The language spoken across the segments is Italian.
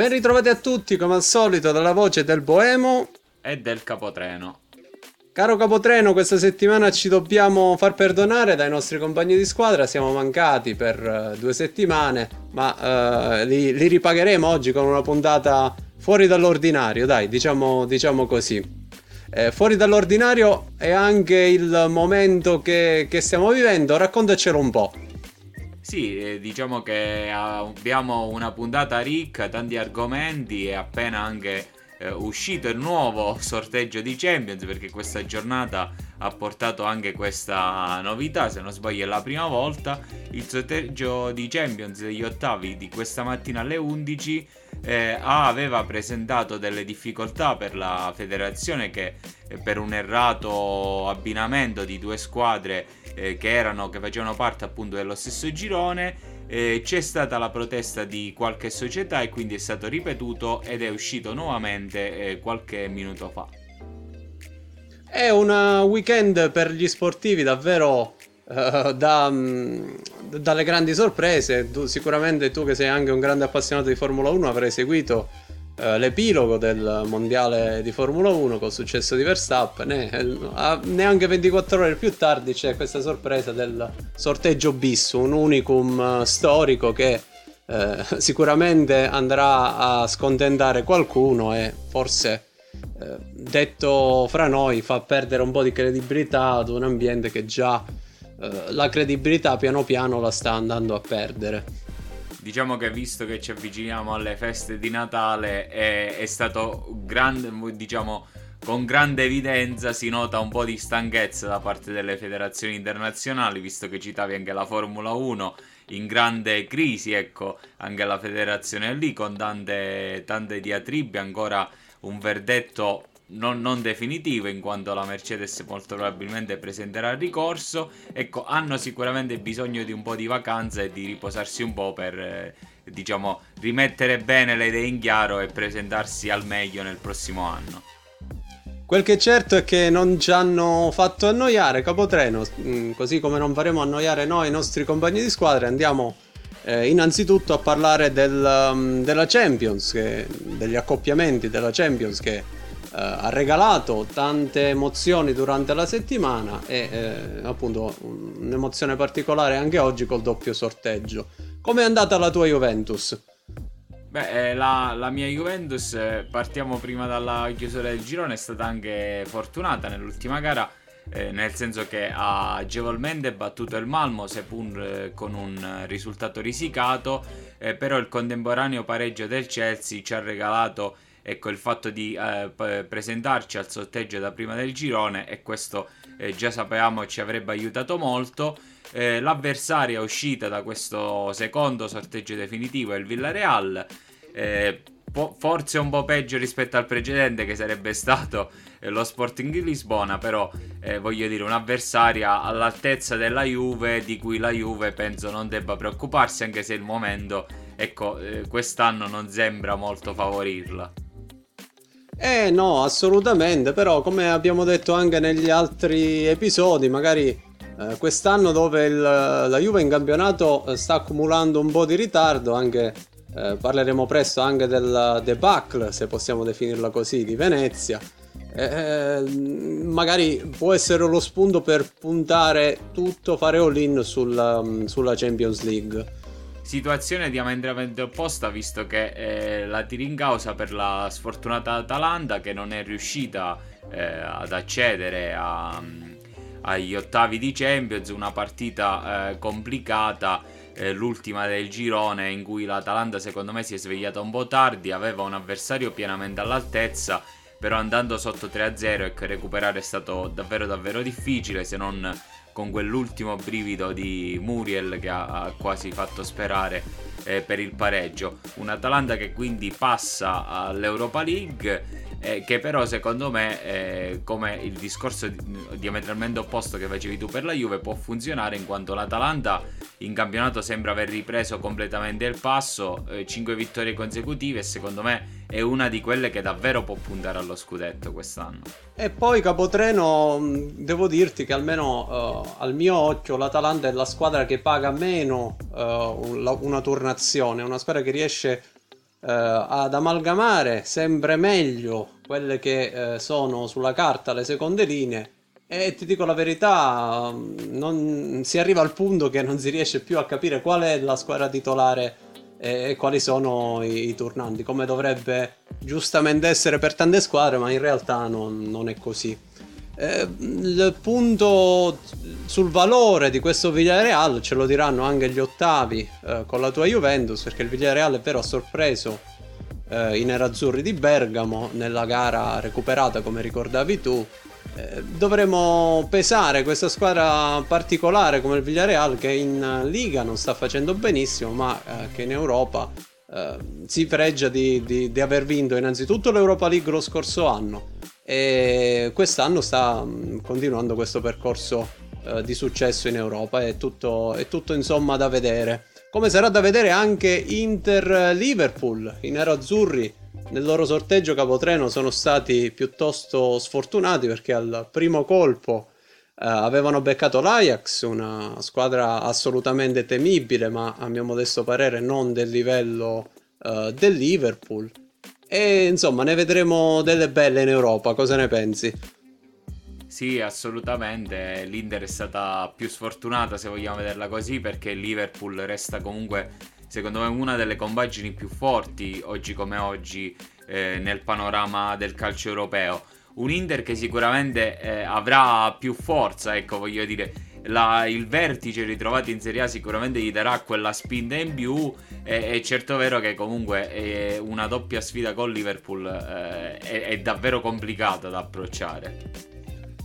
Ben ritrovati a tutti, come al solito, dalla voce del Boemo e del Capotreno. Caro Capotreno, questa settimana ci dobbiamo far perdonare dai nostri compagni di squadra, siamo mancati per uh, due settimane, ma uh, li, li, ripagheremo oggi con una puntata fuori dall'ordinario, dai, diciamo, diciamo così. Eh, fuori dall'ordinario è anche il momento che, che stiamo vivendo, raccontacelo un po'. Sì, eh, diciamo che abbiamo una puntata ricca, tanti argomenti e appena anche eh, uscito il nuovo sorteggio di Champions perché questa giornata ha portato anche questa novità, se non sbaglio è la prima volta, il sorteggio di Champions degli ottavi di questa mattina alle 11 eh, aveva presentato delle difficoltà per la federazione che eh, per un errato abbinamento di due squadre eh, che, erano, che facevano parte appunto dello stesso girone eh, c'è stata la protesta di qualche società e quindi è stato ripetuto ed è uscito nuovamente eh, qualche minuto fa. È un weekend per gli sportivi davvero uh, da, um, dalle grandi sorprese. Tu, sicuramente tu che sei anche un grande appassionato di Formula 1 avrai seguito uh, l'epilogo del mondiale di Formula 1 col successo di Verstappen. E, uh, neanche 24 ore più tardi c'è questa sorpresa del sorteggio bis, un unicum storico che sicuramente andrà a scontentare qualcuno e forse detto fra noi fa perdere un po' di credibilità ad un ambiente che già eh, la credibilità piano piano la sta andando a perdere. Diciamo che visto che ci avviciniamo alle feste di Natale è, è stato grande, diciamo, con grande evidenza si nota un po' di stanchezza da parte delle federazioni internazionali, visto che citavi anche la Formula 1 in grande crisi, ecco, anche la federazione lì con tante, tante diatribe, ancora un verdetto non, non, definitivo in quanto la Mercedes molto probabilmente presenterà il ricorso. Ecco, hanno sicuramente bisogno di un po' di vacanza e di riposarsi un po' per, eh, diciamo, rimettere bene le idee in chiaro e presentarsi al meglio nel prossimo anno. Quel che è certo è che non ci hanno fatto annoiare Capotreno, mm, così come non faremo annoiare noi i nostri compagni di squadra, andiamo eh, innanzitutto a parlare del, um, della Champions, che, degli accoppiamenti della Champions che ha regalato tante emozioni durante la settimana e eh, appunto un'emozione particolare anche oggi col doppio sorteggio. Come è andata la tua Juventus? Beh, eh, la, la, mia Juventus, eh, partiamo prima dalla chiusura del girone, è stata anche fortunata nell'ultima gara, eh, nel senso che ha agevolmente battuto il Malmo, seppur eh, con un risultato risicato, però il contemporaneo pareggio del Chelsea ci ha regalato ecco, il fatto di eh, presentarci al sorteggio da prima del girone e questo eh, già sapevamo ci avrebbe aiutato molto. Eh, l'avversaria uscita da questo secondo sorteggio definitivo è il Villareal. Eh, po- forse un po' peggio rispetto al precedente che sarebbe stato eh, lo Sporting di Lisbona, però eh, voglio dire un'avversaria all'altezza della Juve di cui la Juve penso non debba preoccuparsi anche se il momento ecco quest'anno non sembra molto favorirla. Eh no, assolutamente, però come abbiamo detto anche negli altri episodi, magari eh, quest'anno dove il, la Juve in campionato eh, sta accumulando un po' di ritardo, anche, eh, parleremo presto anche del debacle, se possiamo definirla così, di Venezia. Eh, magari può essere lo spunto per puntare tutto, fare all-in sulla, sulla Champions League situazione diametralmente opposta visto che eh, la tiri in causa per la sfortunata Atalanta che non è riuscita eh, ad accedere a, agli ottavi di Champions, una partita eh, complicata, eh, l'ultima del girone in cui l'Atalanta secondo me si è svegliata un po' tardi, aveva un avversario pienamente all'altezza, però andando sotto 3-0 e recuperare è stato davvero davvero difficile se non con quell'ultimo brivido di Muriel che ha, ha quasi fatto sperare eh, per il pareggio. Un Atalanta che quindi passa all'Europa League eh, che però secondo me, eh, come il discorso diametralmente opposto che facevi tu per la Juve, può funzionare in quanto l'Atalanta in campionato sembra aver ripreso completamente il passo, eh, 5 vittorie consecutive e secondo me è una di quelle che davvero può puntare allo scudetto quest'anno. E poi Capotreno, devo dirti che almeno uh, al mio occhio l'Atalanta è la squadra che paga meno uh, una turnazione, una squadra che riesce eh, ad amalgamare sempre meglio quelle che eh, sono sulla carta le seconde linee e ti dico la verità, non, si arriva al punto che non si riesce più a capire qual è la squadra titolare e, quali sono i, i, turnanti, come dovrebbe giustamente essere per tante squadre, ma in realtà non, non è così. Eh, il punto sul valore di questo Villarreal ce lo diranno anche gli ottavi eh, con la tua Juventus, perché il Villarreal è vero ha sorpreso eh, i nerazzurri di Bergamo nella gara recuperata, come ricordavi tu. Eh, dovremo pesare questa squadra particolare come il Villarreal che in Liga non sta facendo benissimo ma eh, che in Europa si fregia di, di, di, aver vinto innanzitutto l'Europa League lo scorso anno e quest'anno sta continuando questo percorso eh, di successo in Europa. È tutto, è tutto insomma da vedere. Come sarà da vedere anche Inter-Liverpool i nero-azzurri nel loro sorteggio capotreno sono stati piuttosto sfortunati perché al primo colpo eh, avevano beccato l'Ajax, una squadra assolutamente temibile, ma a mio modesto parere non del livello eh, del Liverpool. E insomma, ne vedremo delle belle in Europa, cosa ne pensi? Sì, assolutamente. L'Inter è stata più sfortunata, se vogliamo vederla così, perché Liverpool resta comunque secondo me una delle compagini più forti oggi come oggi eh, nel panorama del calcio europeo. Un Inter che sicuramente eh, avrà più forza, ecco voglio dire, la, il vertice ritrovato in Serie A sicuramente gli darà quella spinta in più e, è certo vero che comunque una doppia sfida con Liverpool eh, è, è davvero complicata da approcciare.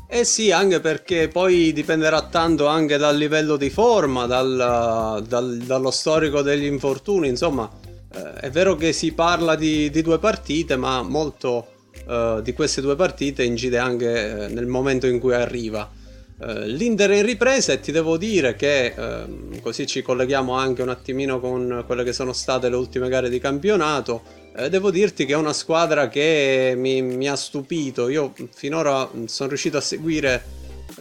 Eh sì, anche perché poi dipenderà tanto anche dal livello di forma, dal, dal, dallo storico degli infortuni, insomma, eh, è vero che si parla di, di due partite, ma molto eh, di queste due partite incide anche eh, nel momento in cui arriva. Eh, L'Inter è in ripresa e ti devo dire che ehm, così ci colleghiamo anche un attimino con quelle che sono state le ultime gare di campionato eh, devo dirti che è una squadra che mi, mi, ha stupito. Io finora sono riuscito a seguire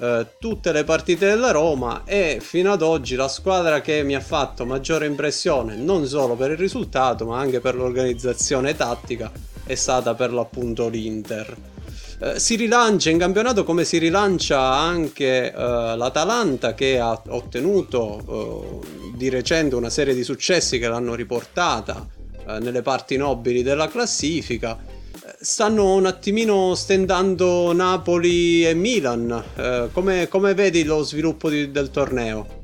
eh, tutte le partite della Roma e fino ad oggi la squadra che mi ha fatto maggiore impressione, non solo per il risultato, ma anche per l'organizzazione tattica, è stata per l'appunto l'Inter. Eh, si rilancia in campionato come si rilancia anche eh, l'Atalanta che ha ottenuto eh, di recente una serie di successi che l'hanno riportata eh, nelle parti nobili della classifica. Stanno un attimino stendando Napoli e Milan. Eh, come, come, vedi lo sviluppo di, del torneo?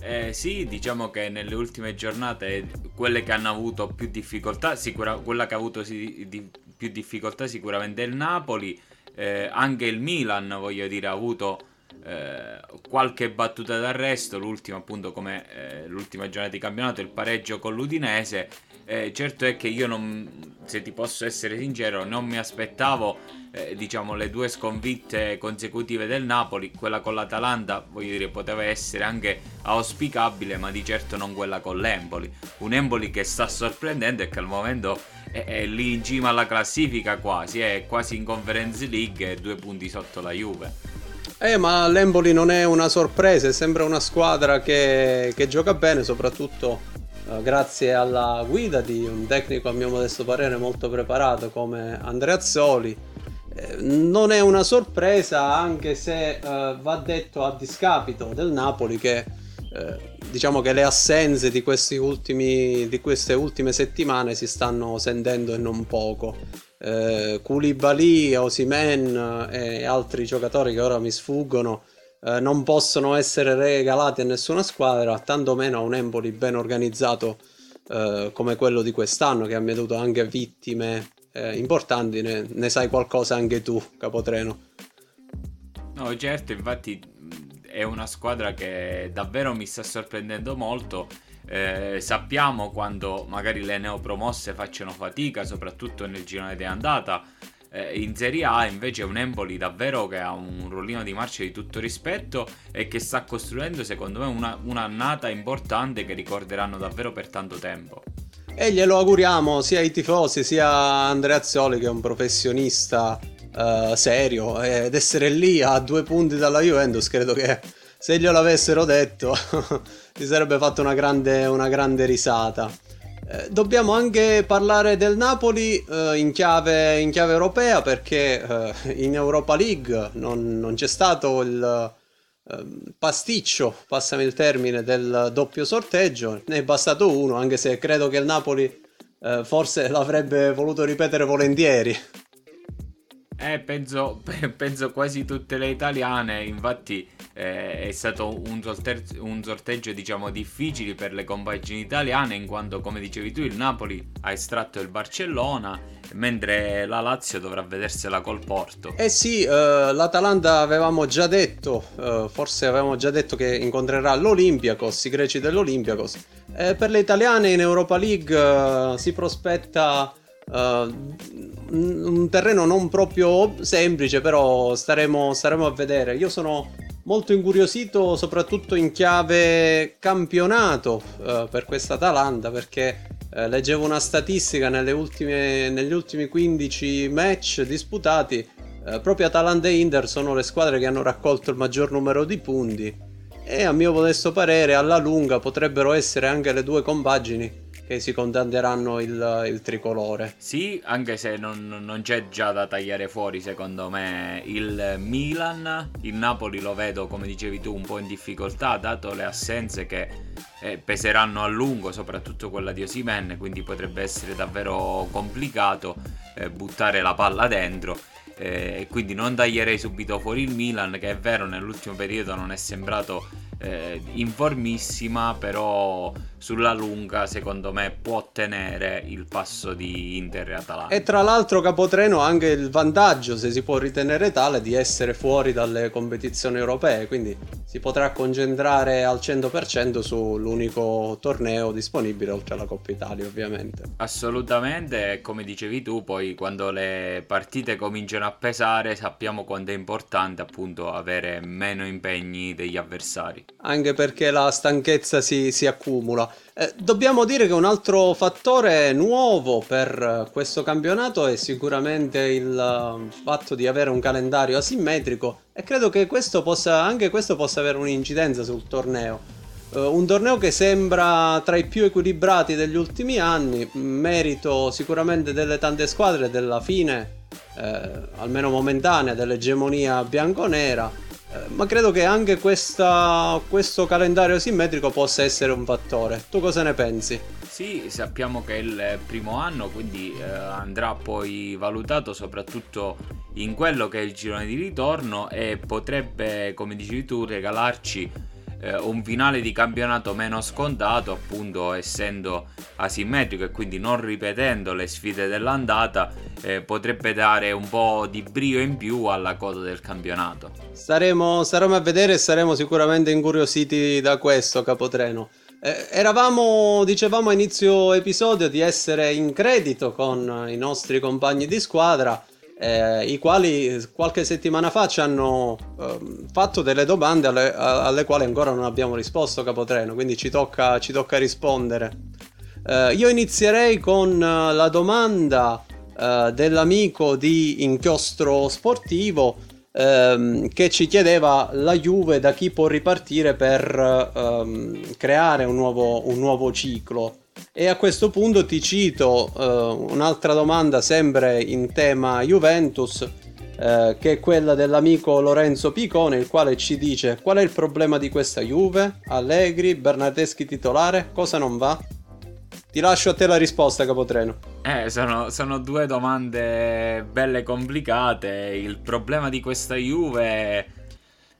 Eh, sì, diciamo che nelle ultime giornate quelle che hanno avuto più difficoltà, sicura, quella che ha avuto si, di, più difficoltà sicuramente il Napoli, eh, anche il Milan, voglio dire, ha avuto eh, qualche battuta d'arresto, l'ultima appunto come eh, l'ultima giornata di campionato, il pareggio con l'Udinese. Eh, certo è che io non, se ti posso essere sincero, non mi aspettavo eh, diciamo le due sconfitte consecutive del Napoli, quella con l'Atalanta, voglio dire, poteva essere anche auspicabile, ma di certo non quella con l'Empoli. Un Empoli che sta sorprendendo e che al momento è, è lì in cima alla classifica quasi, è quasi in Conference League e due punti sotto la Juve. Eh, ma l'Emboli non è una sorpresa, è sempre una squadra che, che gioca bene, soprattutto grazie alla guida di un tecnico, a mio modesto parere, molto preparato come Andrea Zoli. Eh, non è una sorpresa, anche se eh, va detto a discapito del Napoli che eh, diciamo che le assenze di, ultimi, di queste ultime settimane si stanno sentendo e non poco eh, Koulibaly, Osimen eh, e altri giocatori che ora mi sfuggono eh, non possono essere regalati a nessuna squadra, tantomeno a un Empoli ben organizzato eh, come quello di quest'anno che ha mietuto anche vittime eh, importanti, ne, ne sai qualcosa anche tu, Capotreno. No, certo, infatti è una squadra che davvero mi sta sorprendendo molto eh, sappiamo quando magari le neopromosse facciano fatica, soprattutto nel girone di andata. Eh, in Serie A invece è un Empoli davvero che ha un ruolino di marcia di tutto rispetto e che sta costruendo secondo me una, un'annata importante che ricorderanno davvero per tanto tempo. E glielo auguriamo sia ai tifosi sia Andrea Azzoli che è un professionista uh, serio ed essere lì a due punti dalla Juventus credo che se glielo avessero detto ti sarebbe fatto una grande, una grande risata. Eh, dobbiamo anche parlare del Napoli eh, in, chiave, in, chiave, europea perché eh, in Europa League non, non c'è stato il ehm, pasticcio, passami il termine, del doppio sorteggio, ne è bastato uno, anche se credo che il Napoli eh, forse l'avrebbe voluto ripetere volentieri. Eh, penso, penso quasi tutte le italiane, infatti eh, è stato un, sorte- un, sorteggio diciamo difficile per le compagini italiane in quanto come dicevi tu il Napoli ha estratto il Barcellona mentre la Lazio dovrà vedersela col Porto. Eh sì, eh, l'Atalanta avevamo già detto, eh, forse avevamo già detto che incontrerà l'Olympiakos, i greci dell'Olympiakos. Eh, per le italiane in Europa League eh, si prospetta un terreno non proprio semplice, però staremo, staremo, a vedere. Io sono molto incuriosito, soprattutto in chiave campionato uh, per questa Atalanta, perché uh, leggevo una statistica ultime, negli ultimi 15 match disputati. proprio Atalanta e Inter sono le squadre che hanno raccolto il maggior numero di punti e a mio modesto parere alla lunga potrebbero essere anche le due compagini che si contenderanno il, il tricolore. Sì, anche se non, non, c'è già da tagliare fuori secondo me il Milan, il Napoli lo vedo come dicevi tu un po' in difficoltà dato le assenze che eh, peseranno a lungo, soprattutto quella di Osimen, quindi potrebbe essere davvero complicato eh, buttare la palla dentro. Eh, quindi non taglierei subito fuori il Milan che è vero nell'ultimo periodo non è sembrato eh, informissima, però sulla lunga secondo me può tenere il passo di Inter e Atalanta. E tra l'altro Capotreno ha anche il vantaggio, se si può ritenere tale, di essere fuori dalle competizioni europee, quindi si potrà concentrare al 100% sull'unico torneo disponibile oltre alla Coppa Italia ovviamente. Assolutamente, come dicevi tu, poi quando le partite cominciano a pesare sappiamo quanto è importante appunto avere meno impegni degli avversari anche perché la stanchezza si, si accumula. Eh, dobbiamo dire che un altro fattore nuovo per questo campionato è sicuramente il uh, fatto di avere un calendario asimmetrico e credo che questo possa, anche questo possa avere un'incidenza sul torneo. Uh, un torneo che sembra tra i più equilibrati degli ultimi anni, merito sicuramente delle tante squadre della fine, eh, almeno momentanea, dell'egemonia bianconera eh, ma credo che anche questa, questo calendario simmetrico possa essere un fattore. Tu cosa ne pensi? Sì, sappiamo che è il primo anno, quindi eh, andrà poi valutato soprattutto in quello che è il girone di ritorno e potrebbe, come dicevi tu, regalarci eh, un finale di campionato meno scontato, appunto essendo asimmetrico e quindi non ripetendo le sfide dell'andata, eh, potrebbe dare un po' di brio in più alla coda del campionato. Staremo, staremo a vedere e saremo sicuramente incuriositi da questo capotreno. Eh, eravamo, dicevamo a inizio episodio, di essere in credito con i nostri compagni di squadra eh, i quali qualche settimana fa ci hanno eh, fatto delle domande alle, alle, quali ancora non abbiamo risposto Capotreno, quindi ci tocca, ci tocca rispondere. Eh, io inizierei con eh, la domanda eh, dell'amico di Inchiostro Sportivo ehm, che ci chiedeva la Juve da chi può ripartire per ehm, creare un nuovo, un nuovo ciclo. E a questo punto ti cito uh, un'altra domanda sempre in tema Juventus, uh, che è quella dell'amico Lorenzo Picone, il quale ci dice qual è il problema di questa Juve? Allegri, Bernardeschi titolare, cosa non va? Ti lascio a te la risposta, Capotreno. Eh, sono, sono due domande belle complicate. Il problema di questa Juve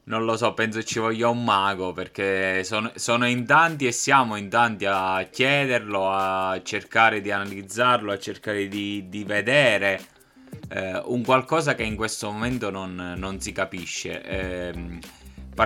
non lo so, penso ci voglia un mago perché sono, sono, in tanti e siamo in tanti a chiederlo, a cercare di analizzarlo, a cercare di, di vedere eh, un qualcosa che in questo momento non, non si capisce. Eh,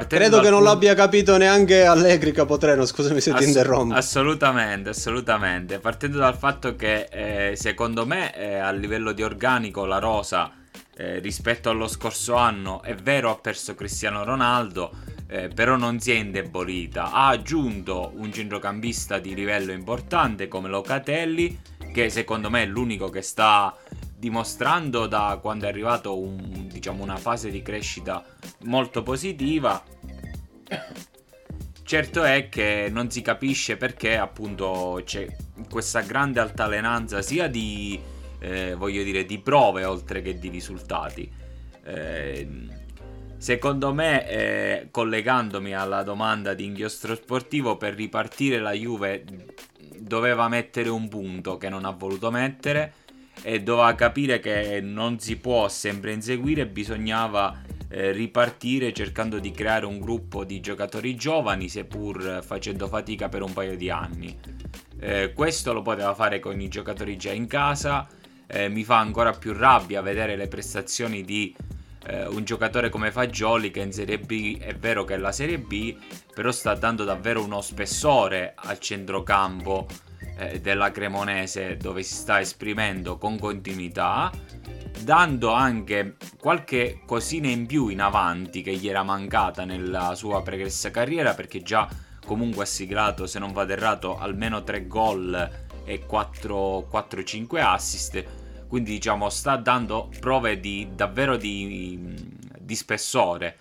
Credo che non l'abbia capito neanche Allegri Capotreno, scusami se Ass- ti interrompo. Assolutamente, assolutamente. Partendo dal fatto che eh, secondo me eh, a livello di organico la rosa eh, rispetto allo scorso anno è vero ha perso Cristiano Ronaldo eh, però non si è indebolita. Ha aggiunto un centrocampista di livello importante come Locatelli che secondo me è l'unico che sta dimostrando da quando è arrivato un, diciamo, una fase di crescita molto positiva. Certo è che non si capisce perché appunto c'è questa grande altalenanza sia di, eh, voglio dire, di prove oltre che di risultati. Eh, secondo me, eh, collegandomi alla domanda di inchiostro sportivo, per ripartire la Juve doveva mettere un punto che non ha voluto mettere e doveva capire che non si può sempre inseguire, bisognava eh, ripartire cercando di creare un gruppo di giocatori giovani, seppur facendo fatica per un paio di anni. Eh, questo lo poteva fare con i giocatori già in casa. Eh, mi fa ancora più rabbia vedere le prestazioni di eh, un giocatore come Fagioli che in Serie B è vero che è la Serie B, però sta dando davvero uno spessore al centrocampo eh, della Cremonese dove si sta esprimendo con continuità, dando anche qualche cosina in più in avanti che gli era mancata nella sua pregressa carriera perché già comunque ha siglato, se non vado errato, almeno 3 gol e 4-5 assist. Quindi diciamo sta dando prove di davvero di, di spessore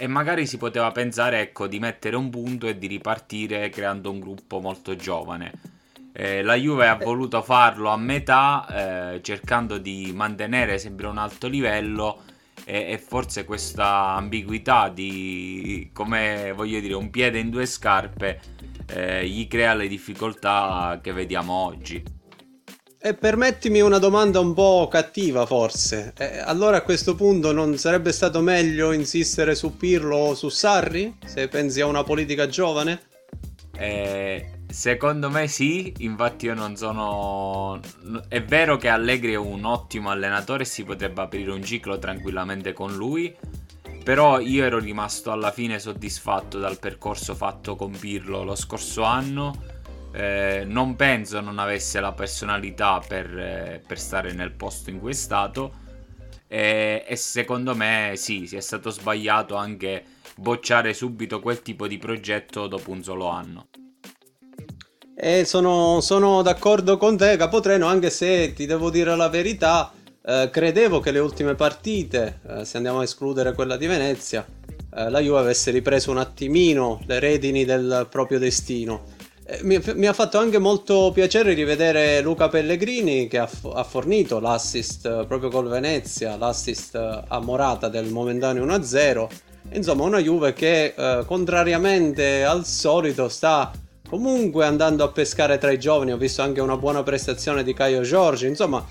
e magari si poteva pensare ecco, di mettere un punto e di ripartire creando un gruppo molto giovane. Eh, la Juve ha voluto farlo a metà, eh, cercando di mantenere sempre un alto livello e, e, forse questa ambiguità di, come voglio dire, un piede in due scarpe eh, gli crea le difficoltà che vediamo oggi. E permettimi una domanda un po' cattiva forse. Eh, allora a questo punto non sarebbe stato meglio insistere su Pirlo o su Sarri? Se pensi a una politica giovane? Eh, secondo me sì, infatti io non sono... È vero che Allegri è un ottimo allenatore e si potrebbe aprire un ciclo tranquillamente con lui, però io ero rimasto alla fine soddisfatto dal percorso fatto con Pirlo lo scorso anno eh, non penso non avesse la personalità per, eh, per, stare nel posto in cui è stato. E, e secondo me sì, si è stato sbagliato anche bocciare subito quel tipo di progetto dopo un solo anno. E sono, sono d'accordo con te, Capotreno, anche se ti devo dire la verità, eh, credevo che le ultime partite, eh, se andiamo a escludere quella di Venezia, eh, la Juve avesse ripreso un attimino le redini del proprio destino. Eh, mi, mi, ha fatto anche molto piacere rivedere Luca Pellegrini che ha, ha, fornito l'assist eh, proprio col Venezia, l'assist eh, a Morata del momentaneo 1-0. Insomma, una Juve che eh, contrariamente al solito sta comunque andando a pescare tra i giovani. Ho visto anche una buona prestazione di Caio Giorgi. Insomma,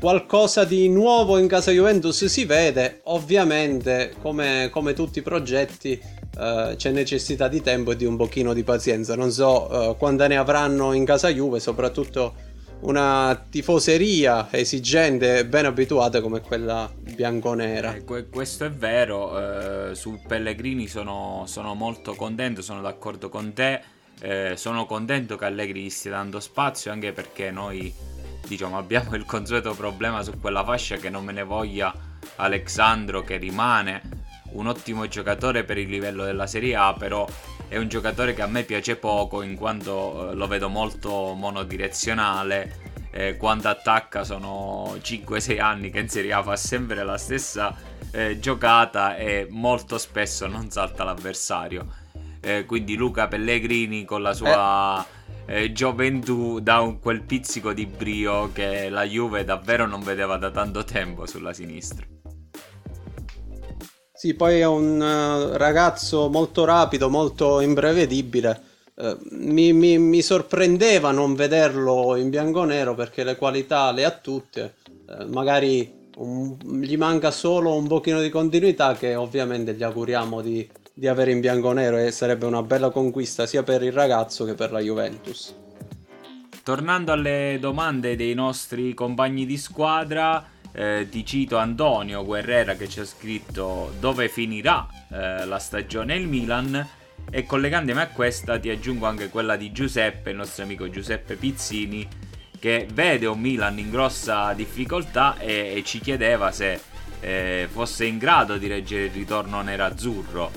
qualcosa di nuovo in casa Juventus si vede. Ovviamente, come, come tutti i progetti, Uh, c'è necessità di tempo e di un pochino di pazienza. Non so uh, quante ne avranno in casa Juve, soprattutto una tifoseria esigente e ben abituata come quella bianconera. Eh, que- questo è vero, uh, su Pellegrini sono, sono, molto contento, sono d'accordo con te, eh, sono contento che Allegri gli stia dando spazio anche perché noi diciamo abbiamo il consueto problema su quella fascia che non me ne voglia Alexandro che rimane un ottimo giocatore per il livello della Serie A, però è un giocatore che a me piace poco in quanto eh, lo vedo molto monodirezionale. Eh, quando attacca sono 5-6 anni che in Serie A fa sempre la stessa eh, giocata e molto spesso non salta l'avversario. Eh, quindi Luca Pellegrini con la sua eh, gioventù dà un, quel pizzico di brio che la Juve davvero non vedeva da tanto tempo sulla sinistra. Sì, poi è un uh, ragazzo molto rapido, molto imprevedibile. Uh, mi, mi, mi, sorprendeva non vederlo in bianco-nero perché le qualità le ha tutte. Uh, magari un, gli manca solo un pochino di continuità che ovviamente gli auguriamo di, di avere in bianco-nero e sarebbe una bella conquista sia per il ragazzo che per la Juventus. Tornando alle domande dei nostri compagni di squadra, eh, ti cito Antonio Guerrera che ci ha scritto dove finirà eh, la stagione il Milan? E collegandomi a questa ti aggiungo anche quella di Giuseppe, il nostro amico Giuseppe Pizzini che vede un Milan in grossa difficoltà e, e ci chiedeva se eh, fosse in grado di reggere il ritorno nerazzurro.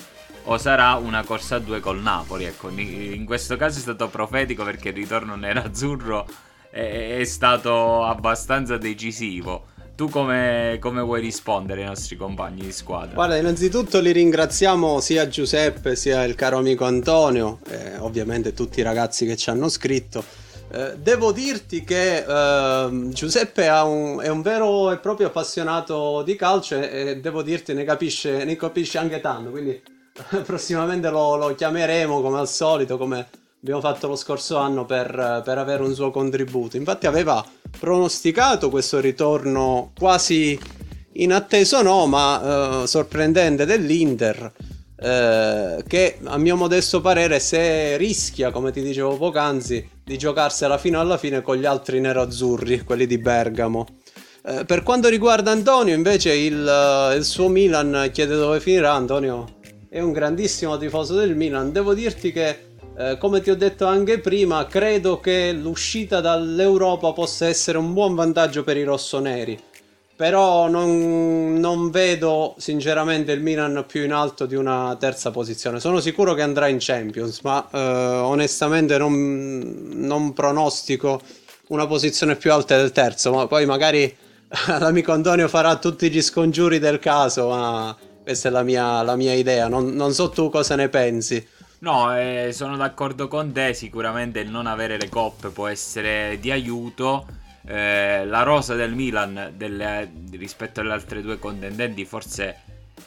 O sarà una corsa a due col Napoli. Ecco, in questo caso è stato profetico perché il ritorno nerazzurro è, è stato abbastanza decisivo tu come, come, vuoi rispondere ai nostri compagni di squadra? Guarda, innanzitutto li ringraziamo sia Giuseppe sia il caro amico Antonio, e ovviamente tutti i ragazzi che ci hanno scritto. Eh, devo dirti che eh, Giuseppe un, è un vero e proprio appassionato di calcio e, e devo dirti ne capisce, ne capisce anche tanto, quindi prossimamente lo, lo chiameremo come al solito, come abbiamo fatto lo scorso anno per, per, avere un suo contributo. Infatti aveva pronosticato questo ritorno quasi inatteso no, ma eh, sorprendente dell'Inter. Eh, che a mio modesto parere se rischia, come ti dicevo poc'anzi, di giocarsela fino alla fine con gli altri nero-azzurri, quelli di Bergamo. Eh, per quanto riguarda Antonio, invece, il, il suo Milan chiede dove finirà. Antonio è un grandissimo tifoso del Milan. Devo dirti che eh, come ti ho detto anche prima, credo che l'uscita dall'Europa possa essere un buon vantaggio per i rossoneri. Però non, non, vedo sinceramente il Milan più in alto di una terza posizione. Sono sicuro che andrà in Champions, ma eh, onestamente non, non, pronostico una posizione più alta del terzo. Ma poi magari l'amico Antonio farà tutti gli scongiuri del caso, ma questa è la mia, la mia idea. Non, non so tu cosa ne pensi. No, eh, sono d'accordo con te, sicuramente il non avere le coppe può essere di aiuto. Eh, la rosa del Milan delle, rispetto alle altre due contendenti forse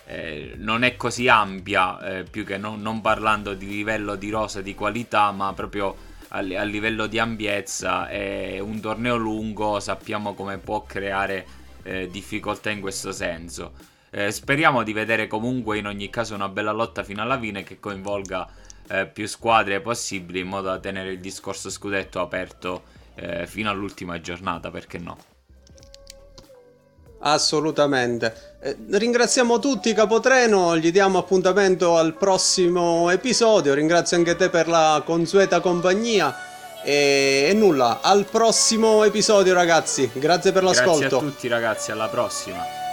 eh, non è così ampia, eh, più che non, non, parlando di livello di rosa di qualità, ma proprio a, a livello di ampiezza. È un torneo lungo, sappiamo come può creare eh, difficoltà in questo senso. Eh, speriamo di vedere comunque in ogni caso una bella lotta fino alla fine che coinvolga eh, più squadre possibili in modo da tenere il discorso scudetto aperto eh, fino all'ultima giornata, perché no? Assolutamente. Eh, ringraziamo tutti Capotreno, gli diamo appuntamento al prossimo episodio. Ringrazio anche te per la consueta compagnia. E, e nulla, al prossimo episodio ragazzi. Grazie per l'ascolto. Grazie a tutti ragazzi, alla prossima.